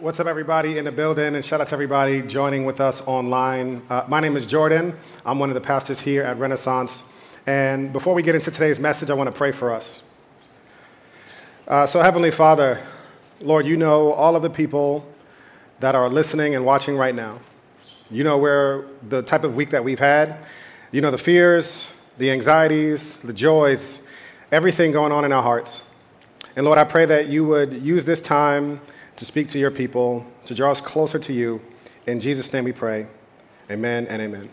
What's up, everybody in the building, and shout out to everybody joining with us online. Uh, my name is Jordan. I'm one of the pastors here at Renaissance. And before we get into today's message, I want to pray for us. Uh, so, Heavenly Father, Lord, you know all of the people that are listening and watching right now. You know where the type of week that we've had. You know the fears, the anxieties, the joys, everything going on in our hearts. And Lord, I pray that you would use this time to speak to your people, to draw us closer to you. In Jesus' name we pray. Amen and amen.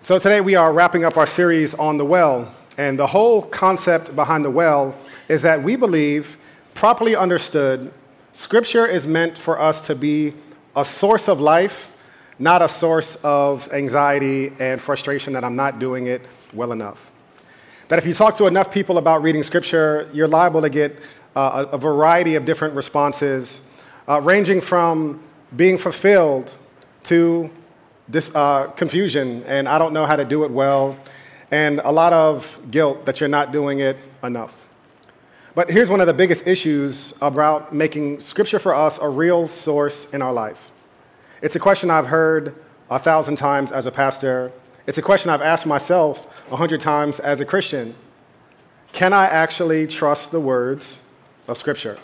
So today we are wrapping up our series on the well. And the whole concept behind the well is that we believe, properly understood, Scripture is meant for us to be a source of life, not a source of anxiety and frustration that I'm not doing it well enough. That if you talk to enough people about reading Scripture, you're liable to get uh, a, variety of different responses, uh, ranging from being fulfilled to this, uh, confusion and I don't know how to do it well, and a lot of guilt that you're not doing it enough. But here's one of the biggest issues about making Scripture for us a real source in our life. It's a question I've heard a thousand times as a pastor. It's a question I've asked myself a hundred times as a Christian. Can I actually trust the words of Scripture?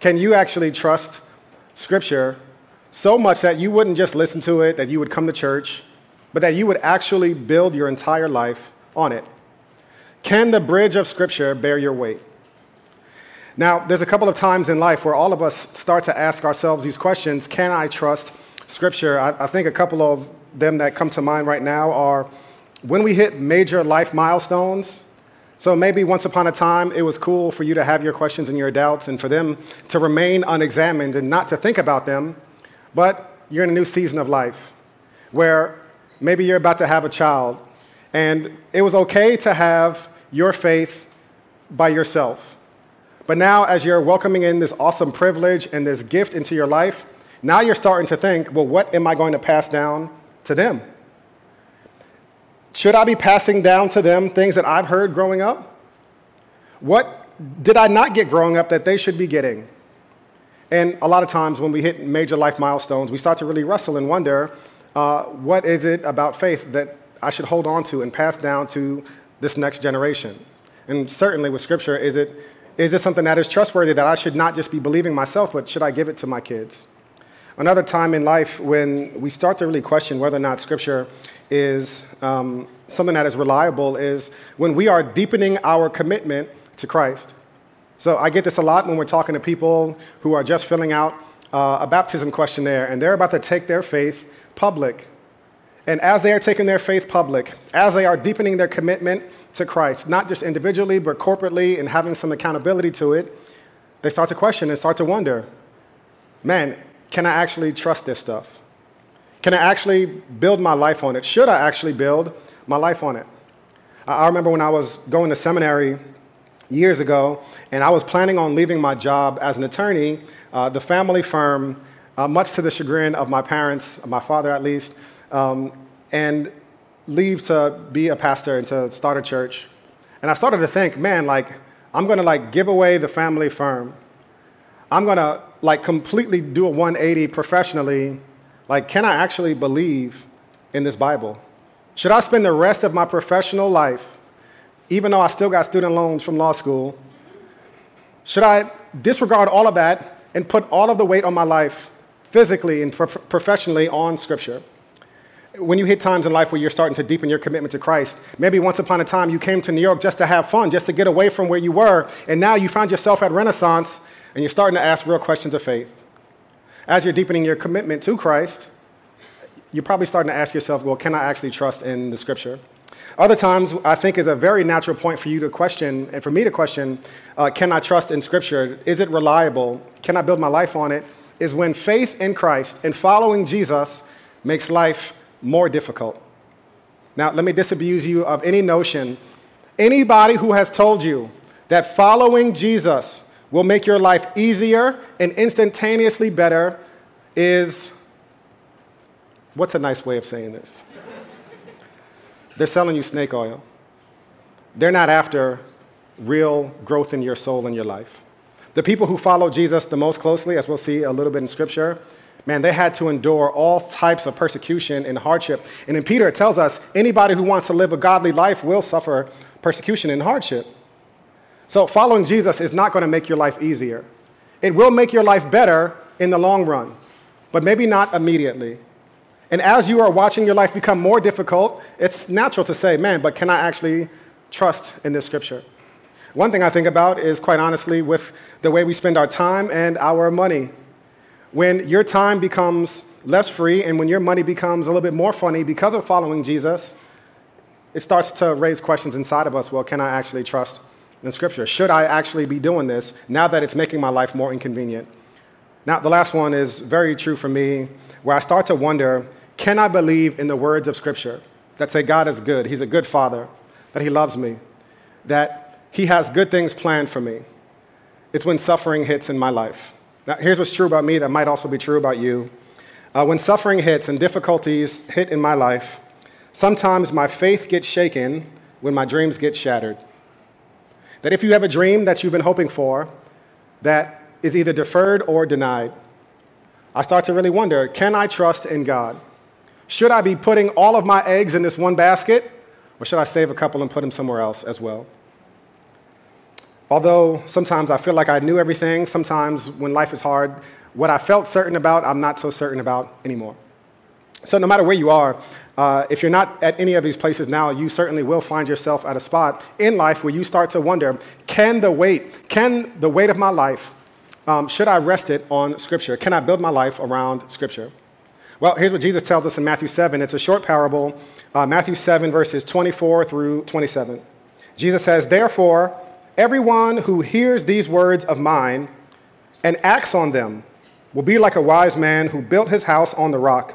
Can you actually trust Scripture so much that you wouldn't just listen to it, that you would come to church, but that you would actually build your entire life on it? Can the bridge of Scripture bear your weight? Now, there's a couple of times in life where all of us start to ask ourselves these questions Can I trust Scripture? I, I think a couple of them that come to mind right now are when we hit major life milestones so maybe once upon a time it was cool for you to have your questions and your doubts and for them to remain unexamined and not to think about them. But you're in a new season of life where maybe you're about to have a child and it was okay to have your faith by yourself. But now, as you're welcoming in this awesome privilege and this gift into your life, now you're starting to think, well, what am I going to pass down to them? Should I be passing down to them things that I've heard growing up? What did I not get growing up that they should be getting? And a lot of times when we hit major life milestones, we start to really wrestle and wonder uh, what is it about faith that I should hold on to and pass down to this next generation? And certainly with Scripture, is it, is it something that is trustworthy that I should not just be believing myself, but should I give it to my kids? Another time in life when we start to really question whether or not Scripture is um, something that is reliable is when we are deepening our commitment to Christ. So I get this a lot when we're talking to people who are just filling out uh, a baptism questionnaire and they're about to take their faith public. And as they are taking their faith public, as they are deepening their commitment to Christ, not just individually, but corporately and having some accountability to it, they start to question and start to wonder man, can I actually trust this stuff? Can I actually build my life on it? Should I actually build my life on it? I remember when I was going to seminary years ago, and I was planning on leaving my job as an attorney, uh, the family firm, uh, much to the chagrin of my parents, my father at least, um, and leave to be a pastor and to start a church. And I started to think, man, like, I'm gonna like give away the family firm. I'm gonna like completely do a 180 professionally like, can I actually believe in this Bible? Should I spend the rest of my professional life, even though I still got student loans from law school, should I disregard all of that and put all of the weight on my life, physically and professionally, on Scripture? When you hit times in life where you're starting to deepen your commitment to Christ, maybe once upon a time you came to New York just to have fun, just to get away from where you were, and now you found yourself at Renaissance and you're starting to ask real questions of faith as you're deepening your commitment to Christ, you're probably starting to ask yourself, well, can I actually trust in the scripture? Other times, I think is a very natural point for you to question, and for me to question, uh, can I trust in scripture? Is it reliable? Can I build my life on it? Is when faith in Christ and following Jesus makes life more difficult. Now, let me disabuse you of any notion. Anybody who has told you that following Jesus will make your life easier and instantaneously better is what's a nice way of saying this? They're selling you snake oil. They're not after real growth in your soul and your life. The people who follow Jesus the most closely, as we'll see a little bit in Scripture, man, they had to endure all types of persecution and hardship. And in Peter, it tells us anybody who wants to live a godly life will suffer persecution and hardship. So, following Jesus is not going to make your life easier. It will make your life better in the long run, but maybe not immediately. And as you are watching your life become more difficult, it's natural to say, man, but can I actually trust in this scripture? One thing I think about is, quite honestly, with the way we spend our time and our money. When your time becomes less free and when your money becomes a little bit more funny because of following Jesus, it starts to raise questions inside of us well, can I actually trust in Scripture? Should I actually be doing this now that it's making my life more inconvenient? Now, the last one is very true for me, where I start to wonder can I believe in the words of Scripture that say God is good, He's a good Father, that He loves me, that He has good things planned for me? It's when suffering hits in my life. Now, here's what's true about me that might also be true about you. Uh, when suffering hits and difficulties hit in my life, sometimes my faith gets shaken when my dreams get shattered. That if you have a dream that you've been hoping for that is either deferred or denied, I start to really wonder can I trust in God? Should I be putting all of my eggs in this one basket, or should I save a couple and put them somewhere else as well? Although sometimes I feel like I knew everything, sometimes when life is hard, what I felt certain about, I'm not so certain about anymore. So, no matter where you are, uh, if you're not at any of these places now, you certainly will find yourself at a spot in life where you start to wonder can the weight, can the weight of my life, um, should I rest it on Scripture? Can I build my life around Scripture? Well, here's what Jesus tells us in Matthew 7. It's a short parable, uh, Matthew 7, verses 24 through 27. Jesus says, Therefore, everyone who hears these words of mine and acts on them will be like a wise man who built his house on the rock.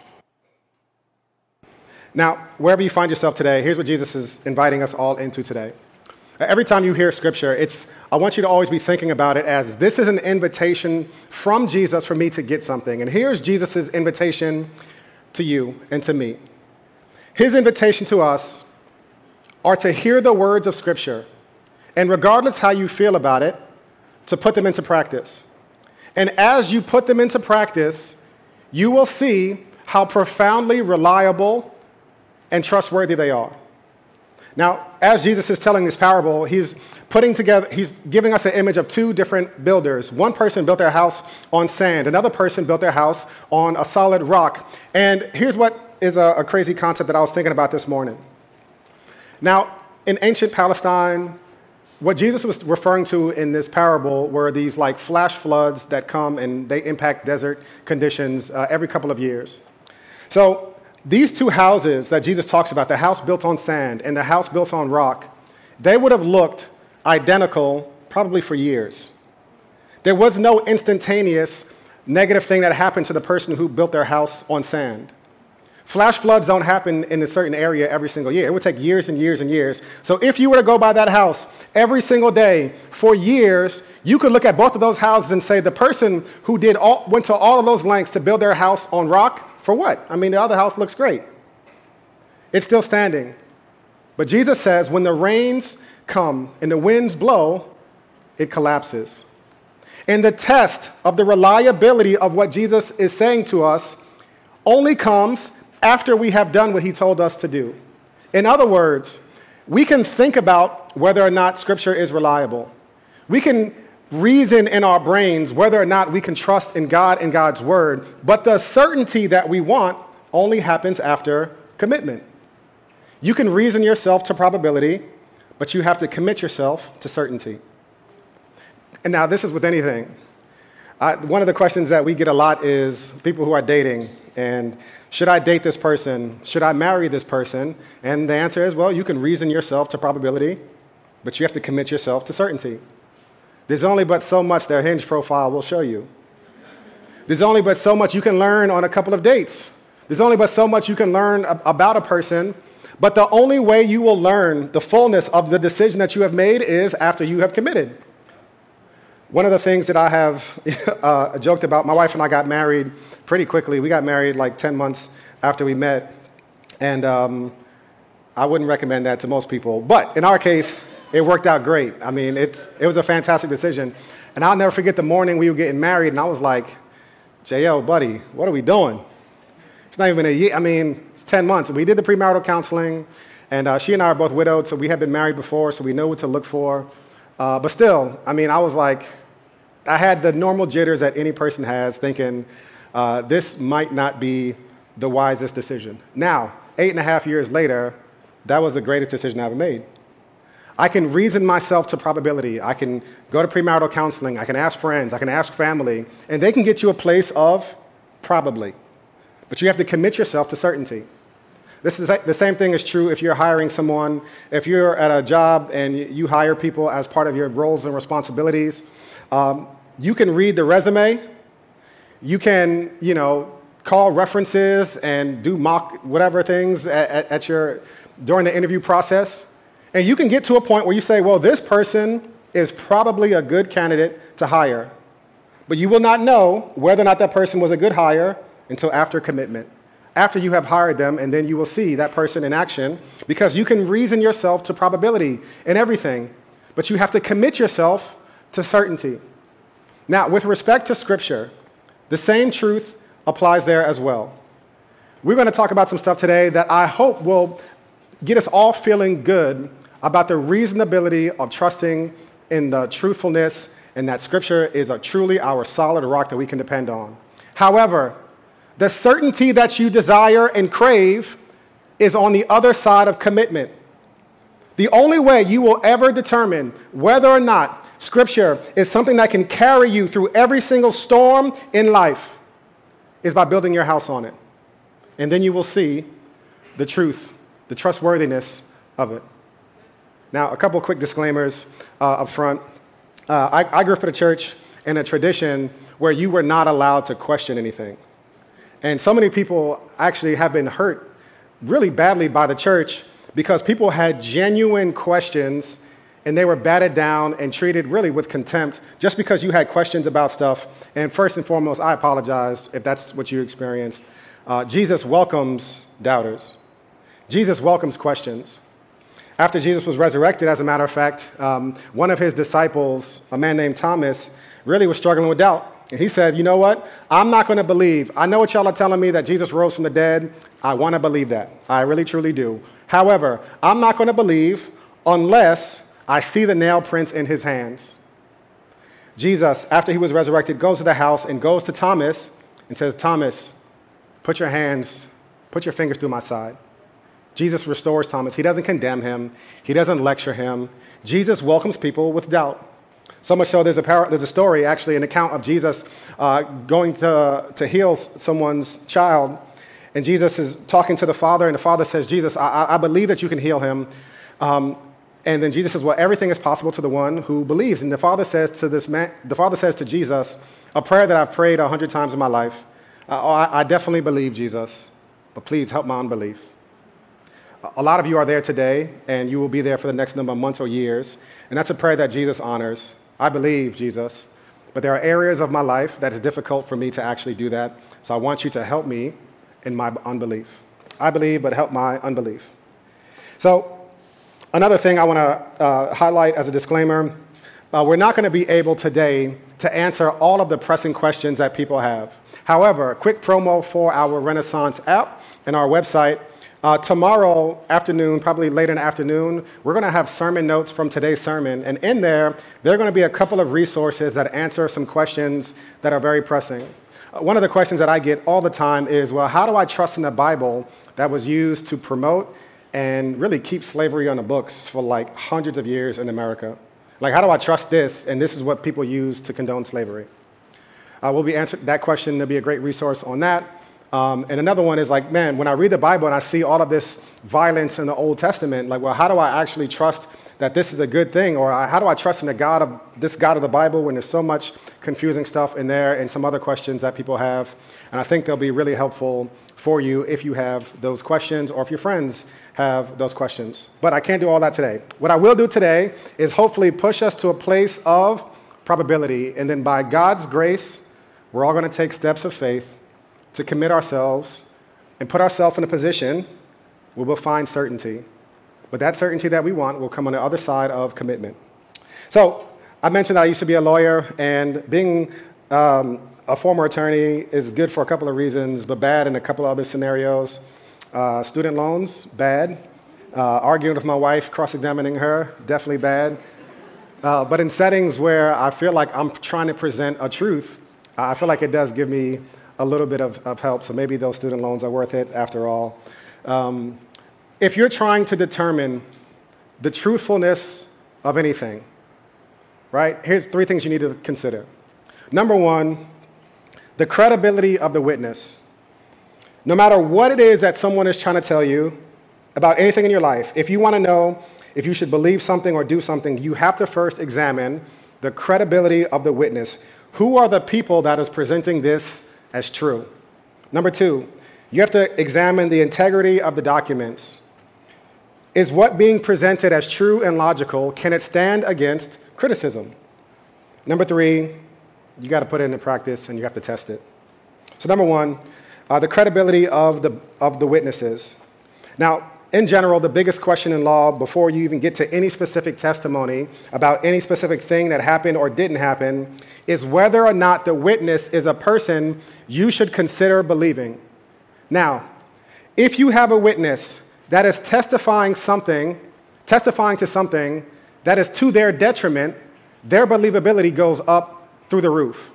Now, wherever you find yourself today, here's what Jesus is inviting us all into today. Every time you hear scripture, it's, I want you to always be thinking about it as this is an invitation from Jesus for me to get something. And here's Jesus' invitation to you and to me. His invitation to us are to hear the words of scripture, and regardless how you feel about it, to put them into practice. And as you put them into practice, you will see how profoundly reliable and trustworthy they are. Now, as Jesus is telling this parable, he's putting together, he's giving us an image of two different builders. One person built their house on sand, another person built their house on a solid rock. And here's what is a, a crazy concept that I was thinking about this morning. Now, in ancient Palestine, what Jesus was referring to in this parable were these like flash floods that come and they impact desert conditions uh, every couple of years. So these two houses that Jesus talks about, the house built on sand and the house built on rock, they would have looked identical probably for years. There was no instantaneous negative thing that happened to the person who built their house on sand. Flash floods don't happen in a certain area every single year. It would take years and years and years. So if you were to go by that house every single day for years, you could look at both of those houses and say the person who did all, went to all of those lengths to build their house on rock for what? I mean, the other house looks great. It's still standing. But Jesus says when the rains come and the winds blow, it collapses. And the test of the reliability of what Jesus is saying to us only comes after we have done what he told us to do. In other words, we can think about whether or not Scripture is reliable. We can reason in our brains whether or not we can trust in God and God's word, but the certainty that we want only happens after commitment. You can reason yourself to probability, but you have to commit yourself to certainty. And now, this is with anything. I, one of the questions that we get a lot is people who are dating, and should I date this person? Should I marry this person? And the answer is well, you can reason yourself to probability, but you have to commit yourself to certainty. There's only but so much their hinge profile will show you. There's only but so much you can learn on a couple of dates. There's only but so much you can learn about a person. But the only way you will learn the fullness of the decision that you have made is after you have committed. One of the things that I have uh, joked about, my wife and I got married pretty quickly. We got married like 10 months after we met. And um, I wouldn't recommend that to most people. But in our case, it worked out great. I mean, it's, it was a fantastic decision. And I'll never forget the morning we were getting married, and I was like, JL, buddy, what are we doing? It's not even a year. I mean, it's 10 months. We did the premarital counseling, and uh, she and I are both widowed, so we had been married before, so we know what to look for. Uh, but still, I mean, I was like, I had the normal jitters that any person has, thinking uh, this might not be the wisest decision. Now, eight and a half years later, that was the greatest decision I ever made. I can reason myself to probability. I can go to premarital counseling. I can ask friends. I can ask family. And they can get you a place of probably. But you have to commit yourself to certainty. This is the same thing is true if you're hiring someone, if you're at a job and you hire people as part of your roles and responsibilities. Um, you can read the resume. You can, you know, call references and do mock whatever things at, at your during the interview process. And you can get to a point where you say, well, this person is probably a good candidate to hire. But you will not know whether or not that person was a good hire until after commitment. After you have hired them, and then you will see that person in action because you can reason yourself to probability in everything, but you have to commit yourself to certainty. Now, with respect to Scripture, the same truth applies there as well. We're going to talk about some stuff today that I hope will get us all feeling good about the reasonability of trusting in the truthfulness and that Scripture is a truly our solid rock that we can depend on. However, the certainty that you desire and crave is on the other side of commitment. The only way you will ever determine whether or not Scripture is something that can carry you through every single storm in life is by building your house on it. And then you will see the truth, the trustworthiness of it. Now, a couple quick disclaimers uh, up front. Uh, I, I grew up in a church in a tradition where you were not allowed to question anything. And so many people actually have been hurt really badly by the church because people had genuine questions and they were batted down and treated really with contempt just because you had questions about stuff. And first and foremost, I apologize if that's what you experienced. Uh, Jesus welcomes doubters, Jesus welcomes questions. After Jesus was resurrected, as a matter of fact, um, one of his disciples, a man named Thomas, really was struggling with doubt. And he said, You know what? I'm not going to believe. I know what y'all are telling me that Jesus rose from the dead. I want to believe that. I really, truly do. However, I'm not going to believe unless I see the nail prints in his hands. Jesus, after he was resurrected, goes to the house and goes to Thomas and says, Thomas, put your hands, put your fingers through my side. Jesus restores Thomas. He doesn't condemn him, he doesn't lecture him. Jesus welcomes people with doubt. So much so, there's a, par- there's a story, actually, an account of Jesus uh, going to, to heal someone's child. And Jesus is talking to the father, and the father says, Jesus, I, I believe that you can heal him. Um, and then Jesus says, Well, everything is possible to the one who believes. And the father says to this man, the father says to Jesus, a prayer that I've prayed a hundred times in my life. Uh, I, I definitely believe, Jesus, but please help my unbelief. A lot of you are there today, and you will be there for the next number of months or years. And that's a prayer that Jesus honors. I believe, Jesus, but there are areas of my life that is difficult for me to actually do that. So I want you to help me in my unbelief. I believe, but help my unbelief. So, another thing I want to uh, highlight as a disclaimer uh, we're not going to be able today to answer all of the pressing questions that people have. However, a quick promo for our Renaissance app and our website. Uh, tomorrow afternoon, probably late in the afternoon, we're going to have sermon notes from today's sermon. And in there, there are going to be a couple of resources that answer some questions that are very pressing. Uh, one of the questions that I get all the time is well, how do I trust in the Bible that was used to promote and really keep slavery on the books for like hundreds of years in America? Like, how do I trust this? And this is what people use to condone slavery. Uh, we'll be answering that question. There'll be a great resource on that. Um, and another one is like, man, when I read the Bible and I see all of this violence in the Old Testament, like, well, how do I actually trust that this is a good thing? Or how do I trust in the God of this God of the Bible when there's so much confusing stuff in there and some other questions that people have? And I think they'll be really helpful for you if you have those questions or if your friends have those questions. But I can't do all that today. What I will do today is hopefully push us to a place of probability. And then by God's grace, we're all going to take steps of faith to commit ourselves and put ourselves in a position where we'll find certainty. But that certainty that we want will come on the other side of commitment. So I mentioned I used to be a lawyer, and being um, a former attorney is good for a couple of reasons, but bad in a couple of other scenarios. Uh, student loans, bad. Uh, arguing with my wife, cross examining her, definitely bad. Uh, but in settings where I feel like I'm trying to present a truth, I feel like it does give me a little bit of, of help. So maybe those student loans are worth it after all. Um, if you're trying to determine the truthfulness of anything, right, here's three things you need to consider. Number one, the credibility of the witness. No matter what it is that someone is trying to tell you about anything in your life, if you want to know if you should believe something or do something, you have to first examine the credibility of the witness. Who are the people that is presenting this as true? Number two, you have to examine the integrity of the documents. Is what being presented as true and logical, can it stand against criticism? Number three, you got to put it into practice and you have to test it. So, number one, uh, the credibility of the, of the witnesses. Now, in general, the biggest question in law before you even get to any specific testimony about any specific thing that happened or didn't happen is whether or not the witness is a person you should consider believing. Now, if you have a witness that is testifying something, testifying to something that is to their detriment, their believability goes up through the roof.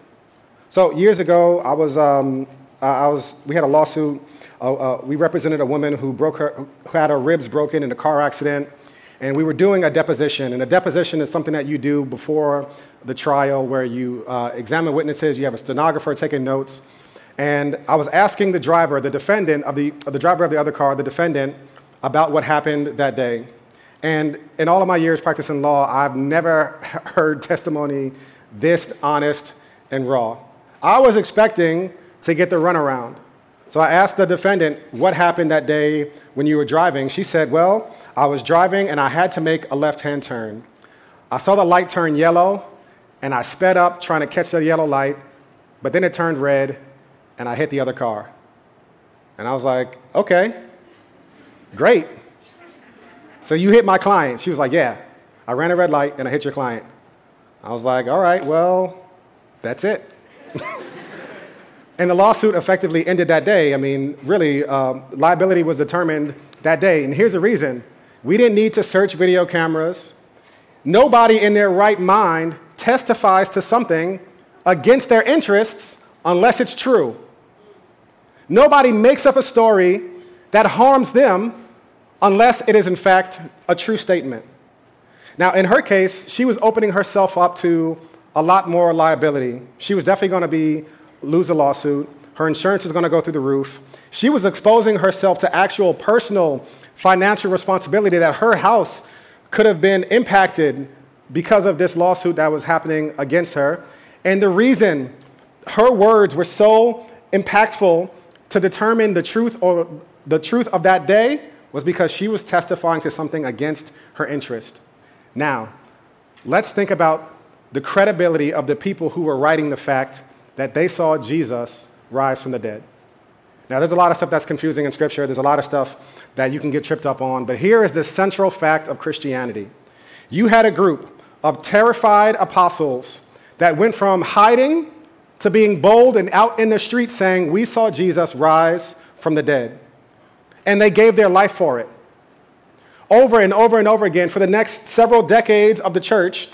So years ago, I was, um, I was we had a lawsuit. Uh, uh, we represented a woman who broke her, who had her ribs broken in a car accident, and we were doing a deposition. And a deposition is something that you do before the trial, where you uh, examine witnesses. You have a stenographer taking notes. And I was asking the driver, the defendant of the, the driver of the other car, the defendant, about what happened that day. And in all of my years practicing law, I've never heard testimony this honest and raw. I was expecting to get the runaround. So I asked the defendant what happened that day when you were driving. She said, Well, I was driving and I had to make a left hand turn. I saw the light turn yellow and I sped up trying to catch the yellow light, but then it turned red and I hit the other car. And I was like, Okay, Great. So you hit my client. She was like, Yeah, I ran a red light and I hit your client. I was like, All right, well, that's it. and the lawsuit effectively ended that day. I mean, really, uh, liability was determined that day. And here's the reason we didn't need to search video cameras. Nobody in their right mind testifies to something against their interests unless it's true. Nobody makes up a story that harms them unless it is in fact a true statement. Now, in her case, she was opening herself up to a lot more liability. She was definitely going to be lose the lawsuit. Her insurance is going to go through the roof. She was exposing herself to actual personal financial responsibility that her house could have been impacted because of this lawsuit that was happening against her. And the reason her words were so impactful to determine the truth or the truth of that day was because she was testifying to something against her interest. Now, let's think about the credibility of the people who were writing the fact that they saw Jesus rise from the dead. Now, there's a lot of stuff that's confusing in Scripture. There's a lot of stuff that you can get tripped up on. But here is the central fact of Christianity you had a group of terrified apostles that went from hiding to being bold and out in the street saying, We saw Jesus rise from the dead and they gave their life for it. Over and over and over again, for the next several decades of the church,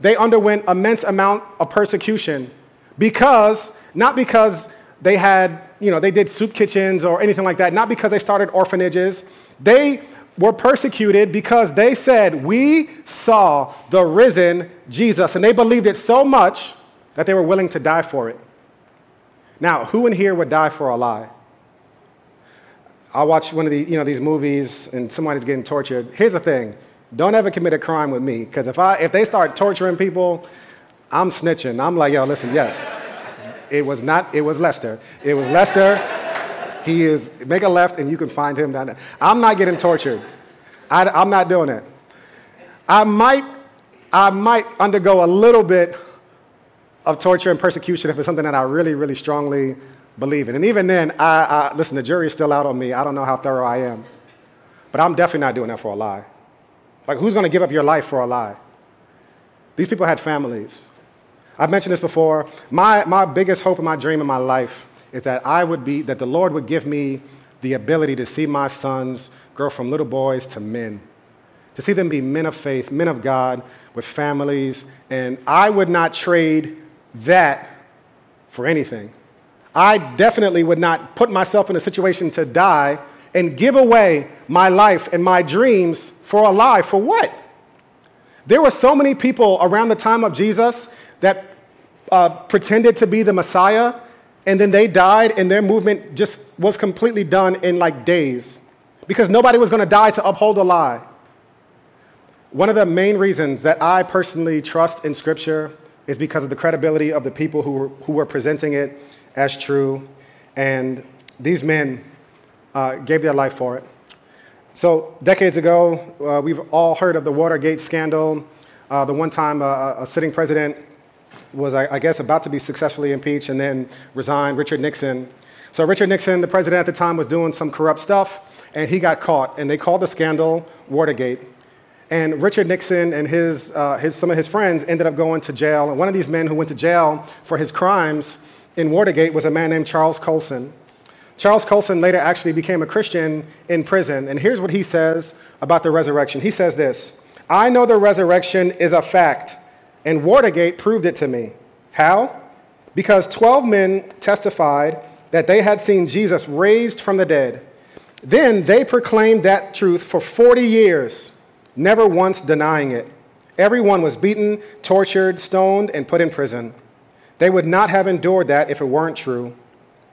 they underwent immense amount of persecution because, not because they had, you know, they did soup kitchens or anything like that, not because they started orphanages. They were persecuted because they said, We saw the risen Jesus. And they believed it so much that they were willing to die for it. Now, who in here would die for a lie? I watch one of the, you know, these movies and somebody's getting tortured. Here's the thing Don't ever commit a crime with me, because if, I, if they start torturing people, I'm snitching. I'm like, yo, listen, yes. It was not, it was Lester. It was Lester. He is, make a left and you can find him down there. I'm not getting tortured. I, I'm not doing it. I might, I might undergo a little bit of torture and persecution if it's something that I really, really strongly believe in. And even then, I, I, listen, the jury's still out on me. I don't know how thorough I am. But I'm definitely not doing that for a lie. Like, who's going to give up your life for a lie? These people had families. I've mentioned this before. My, my biggest hope and my dream in my life is that I would be, that the Lord would give me the ability to see my sons grow from little boys to men, to see them be men of faith, men of God with families. And I would not trade that for anything. I definitely would not put myself in a situation to die and give away my life and my dreams for a lie. For what? There were so many people around the time of Jesus that uh, pretended to be the Messiah, and then they died, and their movement just was completely done in like days because nobody was going to die to uphold a lie. One of the main reasons that I personally trust in Scripture is because of the credibility of the people who were, who were presenting it as true. And these men uh, gave their life for it. So, decades ago, uh, we've all heard of the Watergate scandal. Uh, the one time uh, a sitting president was, I, I, guess, about to be successfully impeached and then resigned, Richard Nixon. So, Richard Nixon, the president at the time, was doing some corrupt stuff, and he got caught. And they called the scandal Watergate. And Richard Nixon and his, uh, his, some of his friends ended up going to jail. And one of these men who went to jail for his crimes in Watergate was a man named Charles Colson. Charles Colson later actually became a Christian in prison. And here's what he says about the resurrection he says this I know the resurrection is a fact, and Watergate proved it to me. How? Because 12 men testified that they had seen Jesus raised from the dead. Then they proclaimed that truth for 40 years never once denying it. Everyone was beaten, tortured, stoned, and put in prison. They would not have endured that if it weren't true.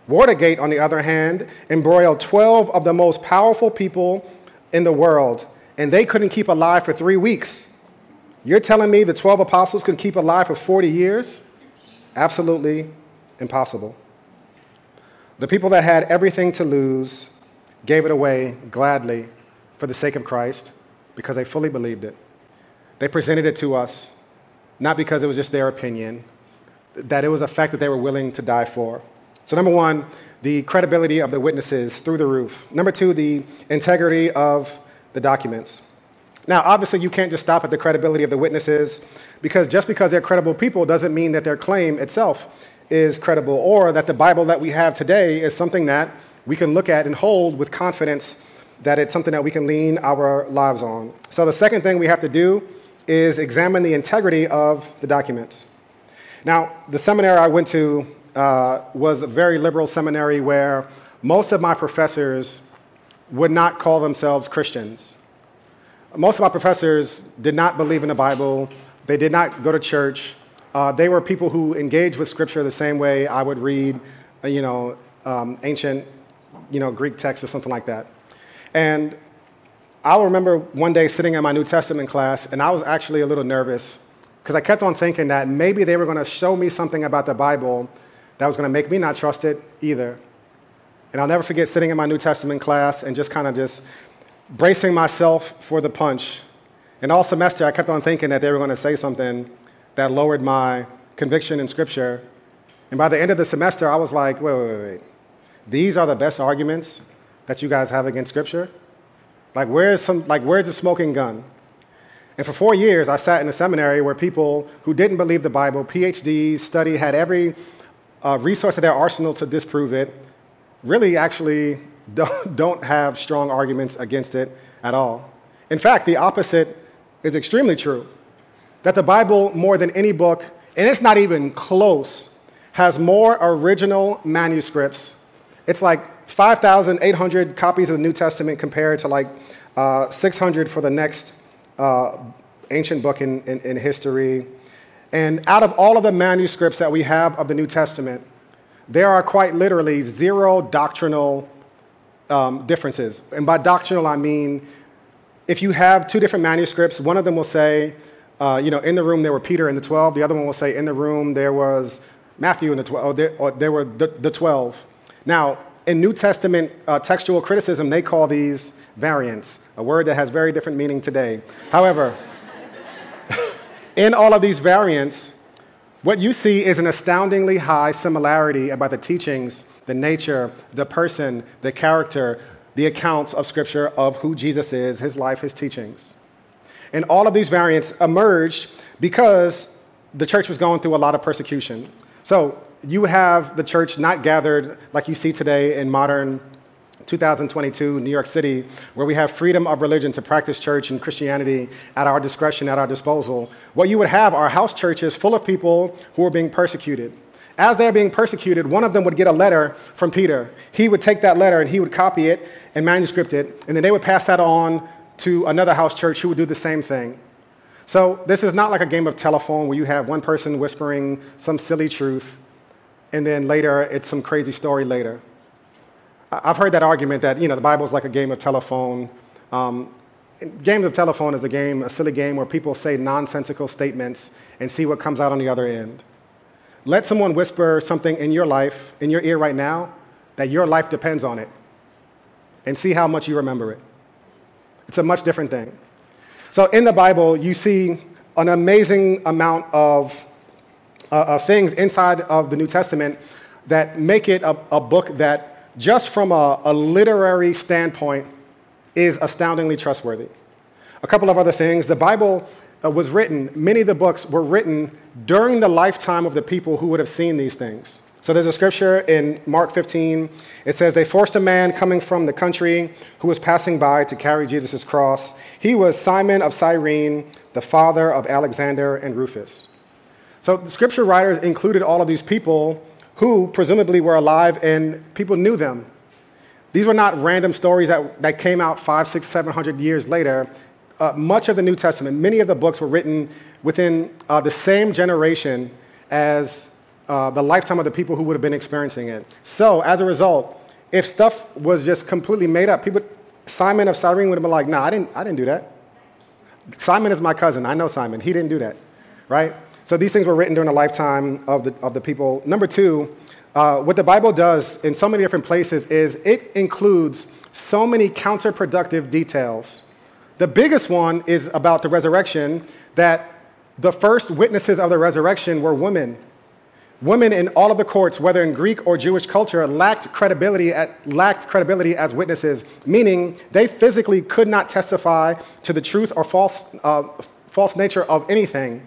Watergate, on the other hand, embroiled 12 of the most powerful people in the world, and they couldn't keep alive for three weeks. You're telling me the 12 apostles could keep alive for 40 years? Absolutely impossible. The people that had everything to lose gave it away gladly for the sake of Christ because they fully believed it. They presented it to us, not because it was just their opinion, that it was a fact that they were willing to die for. So, number one, the credibility of the witnesses through the roof. Number two, the integrity of the documents. Now, obviously, you can't just stop at the credibility of the witnesses because just because they're credible people doesn't mean that their claim itself is credible or that the Bible that we have today is something that we can look at and hold with confidence that it's something that we can lean our lives on. So the second thing we have to do is examine the integrity of the documents. Now, the seminary I went to uh, was a very liberal seminary where most of my professors would not call themselves Christians. Most of my professors did not believe in the Bible. They did not go to church. Uh, they were people who engaged with Scripture the same way I would read, uh, you know, um, ancient, you know, Greek text or something like that. And I'll remember one day sitting in my New Testament class, and I was actually a little nervous because I kept on thinking that maybe they were going to show me something about the Bible that was going to make me not trust it either. And I'll never forget sitting in my New Testament class and just kind of just bracing myself for the punch. And all semester, I kept on thinking that they were going to say something that lowered my conviction in Scripture. And by the end of the semester, I was like, wait, wait, wait. These are the best arguments that you guys have against Scripture? Like, where's, some, like, where's the smoking gun? And for four years, I sat in a seminary where people who didn't believe the Bible, PhDs, study, had every uh, resource at their arsenal to disprove it, really actually don't, have strong arguments against it at all. In fact, the opposite is extremely true. That the Bible, more than any book, and it's not even close, has more original manuscripts. It's like 5,800 copies of the New Testament compared to like uh, 600 for the next uh, ancient book in, in, in, history. And out of all of the manuscripts that we have of the New Testament, there are quite literally zero doctrinal um, differences. And by doctrinal, I mean if you have two different manuscripts, one of them will say, uh, you know, in the room there were Peter and the 12. The other one will say, in the room there was Matthew and the 12. Or there, or there were the, the 12. Now, in New Testament uh, textual criticism, they call these variants, a word that has very different meaning today. However, in all of these variants, what you see is an astoundingly high similarity about the teachings, the nature, the person, the character, the accounts of Scripture of who Jesus is, his life, his teachings. And all of these variants emerged because the church was going through a lot of persecution. So you would have the church not gathered like you see today in modern 2022 New York City, where we have freedom of religion to practice church and Christianity at our discretion, at our disposal. What you would have are house churches full of people who are being persecuted. As they're being persecuted, one of them would get a letter from Peter. He would take that letter and he would copy it and manuscript it, and then they would pass that on to another house church who would do the same thing. So this is not like a game of telephone where you have one person whispering some silly truth, and then later it's some crazy story later. I've heard that argument that you know the Bible is like a game of telephone. Um, game of telephone is a game, a silly game where people say nonsensical statements and see what comes out on the other end. Let someone whisper something in your life, in your ear right now, that your life depends on it, and see how much you remember it. It's a much different thing. So in the Bible, you see an amazing amount of, uh, of things inside of the New Testament that make it a, a book that, just from a, a literary standpoint, is astoundingly trustworthy. A couple of other things. The Bible uh, was written, many of the books were written during the lifetime of the people who would have seen these things. So there's a scripture in Mark 15. It says, They forced a man coming from the country who was passing by to carry Jesus' cross. He was Simon of Cyrene, the father of Alexander and Rufus. So the scripture writers included all of these people who presumably were alive and people knew them. These were not random stories that, that came out five, six, seven hundred years later uh, much of the New Testament, many of the books were written within uh, the same generation as uh, the lifetime of the people who would have been experiencing it. So, as a result, if stuff was just completely made up, people, Simon of Cyrene would have been like, "No, nah, I didn't, I didn't do that. Simon is my cousin. I know Simon. He didn't do that, right?" So these things were written during the lifetime of the, of the people. Number two, uh, what the Bible does in so many different places is it includes so many counterproductive details the biggest one is about the resurrection, that the first witnesses of the resurrection were women. Women in all of the courts, whether in Greek or Jewish culture, lacked credibility, at, lacked credibility as witnesses, meaning they physically could not testify to the truth or false, uh, false nature of anything.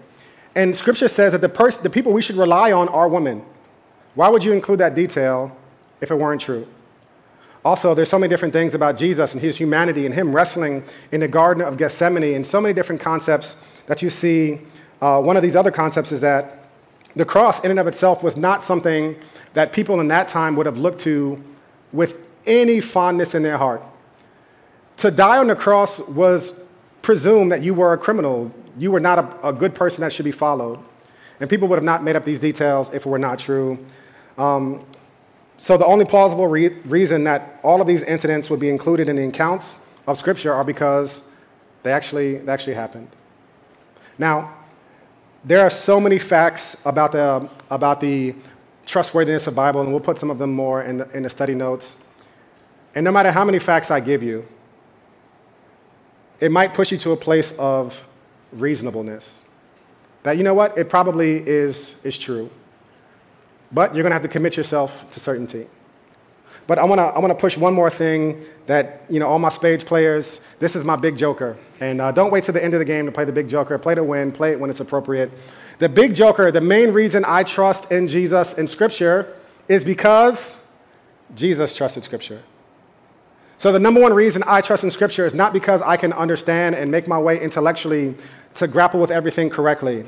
And scripture says that the, pers- the people we should rely on are women. Why would you include that detail if it weren't true? Also, there's so many different things about Jesus and his humanity and him wrestling in the Garden of Gethsemane and so many different concepts that you see. Uh, one of these other concepts is that the cross, in and of itself, was not something that people in that time would have looked to with any fondness in their heart. To die on the cross was presumed that you were a criminal. You were not a, a good person that should be followed. And people would have not made up these details if it were not true. Um, so the only plausible re- reason that all of these incidents would be included in the accounts of Scripture are because they actually, they actually happened. Now, there are so many facts about the, about the trustworthiness of Bible, and we'll put some of them more in the, in the study notes. And no matter how many facts I give you, it might push you to a place of reasonableness. That, you know what, it probably is, is true. But you're going to have to commit yourself to certainty. But I want to I wanna push one more thing that, you know, all my spades players, this is my big joker. And uh, don't wait till the end of the game to play the big joker. Play to win, play it when it's appropriate. The big joker, the main reason I trust in Jesus in Scripture is because Jesus trusted Scripture. So the number one reason I trust in Scripture is not because I can understand and make my way intellectually to grapple with everything correctly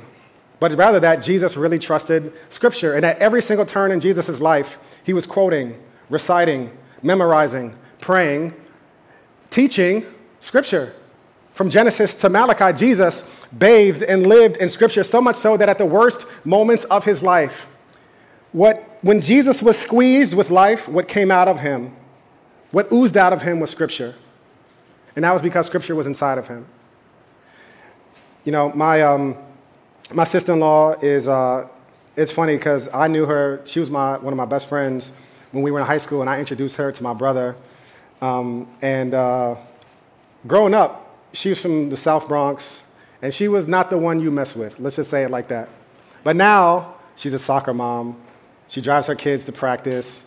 but rather that Jesus really trusted Scripture. And at every single turn in Jesus' life, he was quoting, reciting, memorizing, praying, teaching Scripture. From Genesis to Malachi, Jesus bathed and lived in Scripture so much so that at the worst moments of his life, what, when Jesus was squeezed with life, what came out of him, what oozed out of him was Scripture. And that was because Scripture was inside of him. You know, my, um, my sister in law is, uh, it's funny because I knew her, she was my, one of my best friends when we were in high school, and I introduced her to my brother. Um, and uh, growing up, she was from the South Bronx, and she was not the one you mess with. Let's just say it like that. But now, she's a soccer mom. She drives her kids to practice.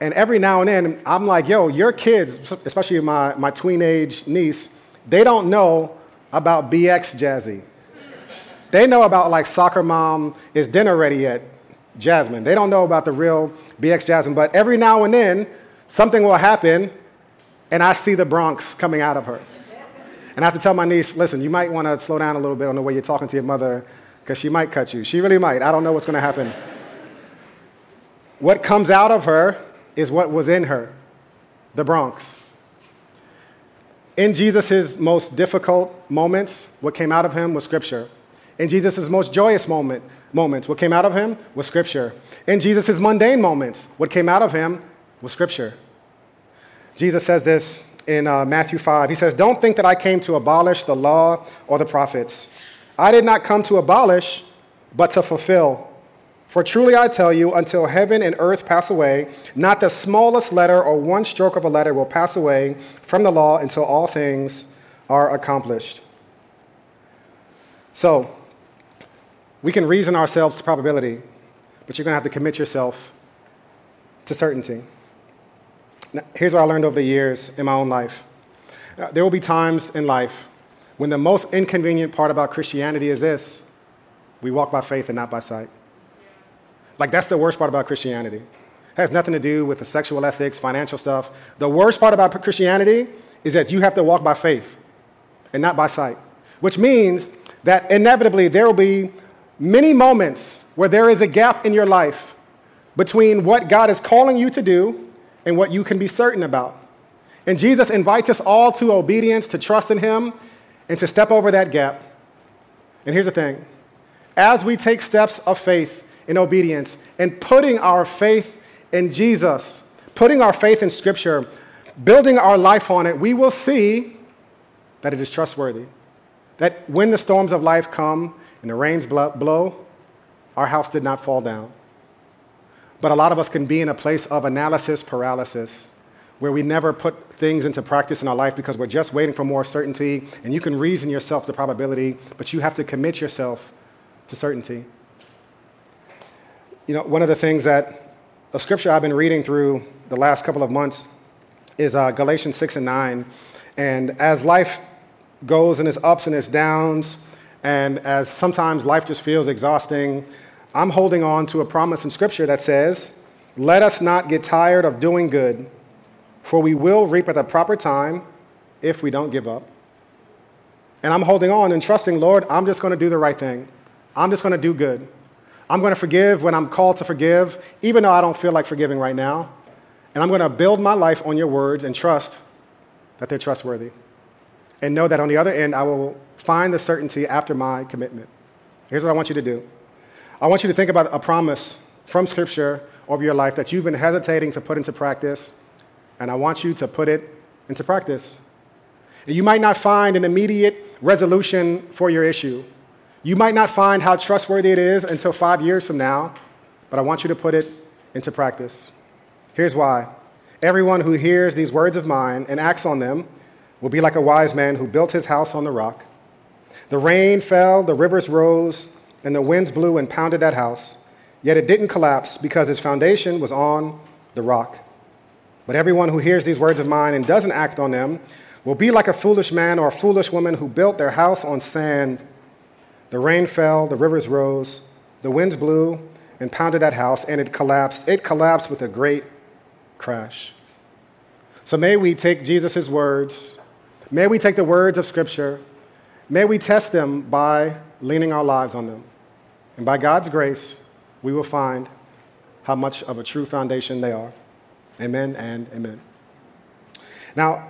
And every now and then, I'm like, yo, your kids, especially my, my tween age niece, they don't know about BX Jazzy. They know about like soccer mom, is dinner ready yet? Jasmine. They don't know about the real BX Jasmine, but every now and then, something will happen, and I see the Bronx coming out of her. And I have to tell my niece, listen, you might want to slow down a little bit on the way you're talking to your mother, because she might cut you. She really might. I don't know what's going to happen. what comes out of her is what was in her the Bronx. In Jesus' most difficult moments, what came out of him was Scripture. In Jesus' most joyous moment, moments, what came out of him was Scripture. In Jesus' mundane moments, what came out of him was Scripture. Jesus says this in uh, Matthew 5. He says, Don't think that I came to abolish the law or the prophets. I did not come to abolish, but to fulfill. For truly I tell you, until heaven and earth pass away, not the smallest letter or one stroke of a letter will pass away from the law until all things are accomplished. So, we can reason ourselves to probability, but you're going to have to commit yourself to certainty. Now, here's what I learned over the years in my own life. Uh, there will be times in life when the most inconvenient part about Christianity is this we walk by faith and not by sight. Like, that's the worst part about Christianity. It has nothing to do with the sexual ethics, financial stuff. The worst part about Christianity is that you have to walk by faith and not by sight, which means that inevitably there will be many moments where there is a gap in your life between what God is calling you to do and what you can be certain about. And Jesus invites us all to obedience, to trust in Him, and to step over that gap. And here's the thing as we take steps of faith in obedience and putting our faith in Jesus, putting our faith in Scripture, building our life on it, we will see that it is trustworthy. That when the storms of life come and the rains blow, our house did not fall down. But a lot of us can be in a place of analysis paralysis where we never put things into practice in our life because we're just waiting for more certainty. And you can reason yourself the probability, but you have to commit yourself to certainty. You know, one of the things that a scripture I've been reading through the last couple of months is uh, Galatians 6 and 9. And as life goes and its ups and its downs, and as sometimes life just feels exhausting, I'm holding on to a promise in Scripture that says, Let us not get tired of doing good, for we will reap at the proper time if we don't give up. And I'm holding on and trusting, Lord, I'm just going to do the right thing. I'm just going to do good. I'm going to forgive when I'm called to forgive, even though I don't feel like forgiving right now. And I'm going to build my life on your words and trust that they're trustworthy. And know that on the other end, I will find the certainty after my commitment. Here's what I want you to do I want you to think about a promise from Scripture over your life that you've been hesitating to put into practice, and I want you to put it into practice. You might not find an immediate resolution for your issue. You might not find how trustworthy it is until five years from now, but I want you to put it into practice. Here's why everyone who hears these words of mine and acts on them will be like a wise man who built his house on the rock. The rain fell, the rivers rose, and the winds blew and pounded that house, yet it didn't collapse because its foundation was on the rock. But everyone who hears these words of mine and doesn't act on them will be like a foolish man or a foolish woman who built their house on sand. The rain fell, the rivers rose, the winds blew and pounded that house, and it collapsed. It collapsed with a great crash. So may we take Jesus' words, may we take the words of Scripture, may we test them by leaning our lives on them. And by God's grace, we will find how much of a true foundation they are. Amen and amen. Now,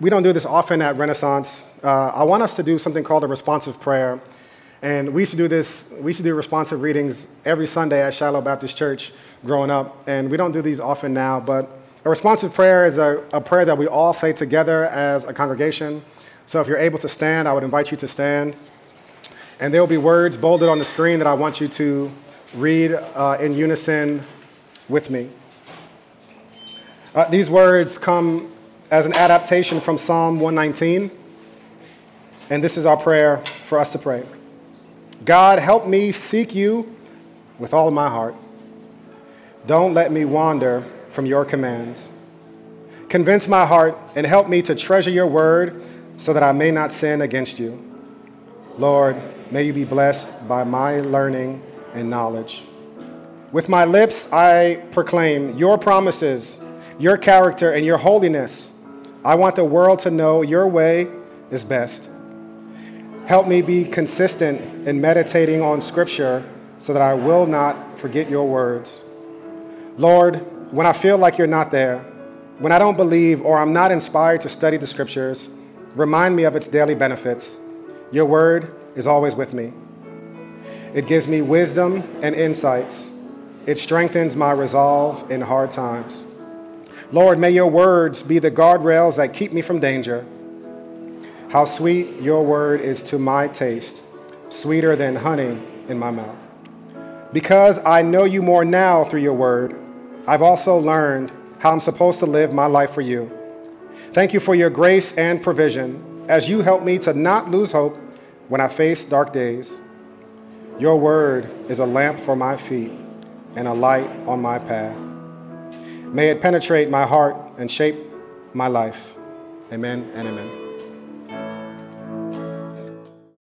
we don't do this often at Renaissance. Uh, I want us to do something called a responsive prayer. And we used to do this, we used to do responsive readings every Sunday at Shiloh Baptist Church growing up. And we don't do these often now, but A responsive prayer is a, a prayer that we all say together as a congregation. So if you're able to stand, I would invite you to stand. And there will be words bolded on the screen that I want you to read uh, in unison with me. Uh, these words come as an adaptation from Psalm 119. And this is our prayer for us to pray God, help me seek you with all of my heart. Don't let me wander from your commands. Convince my heart and help me to treasure your word so that I may not sin against you. Lord, may you be blessed by my learning and knowledge. With my lips, I proclaim your promises, your character, and your holiness. I want the world to know your way is best. Help me be consistent in meditating on Scripture so that I will not forget your words. Lord, when I feel like you're not there, when I don't believe or I'm not inspired to study the Scriptures, remind me of its daily benefits. Your word is always with me. It gives me wisdom and insights. It strengthens my resolve in hard times. Lord, may your words be the guardrails that keep me from danger. How sweet your word is to my taste, sweeter than honey in my mouth. Because I know you more now through your word, I've also learned how I'm supposed to live my life for you. Thank you for your grace and provision as you help me to not lose hope when I face dark days. Your word is a lamp for my feet and a light on my path. May it penetrate my heart and shape my life. Amen and amen.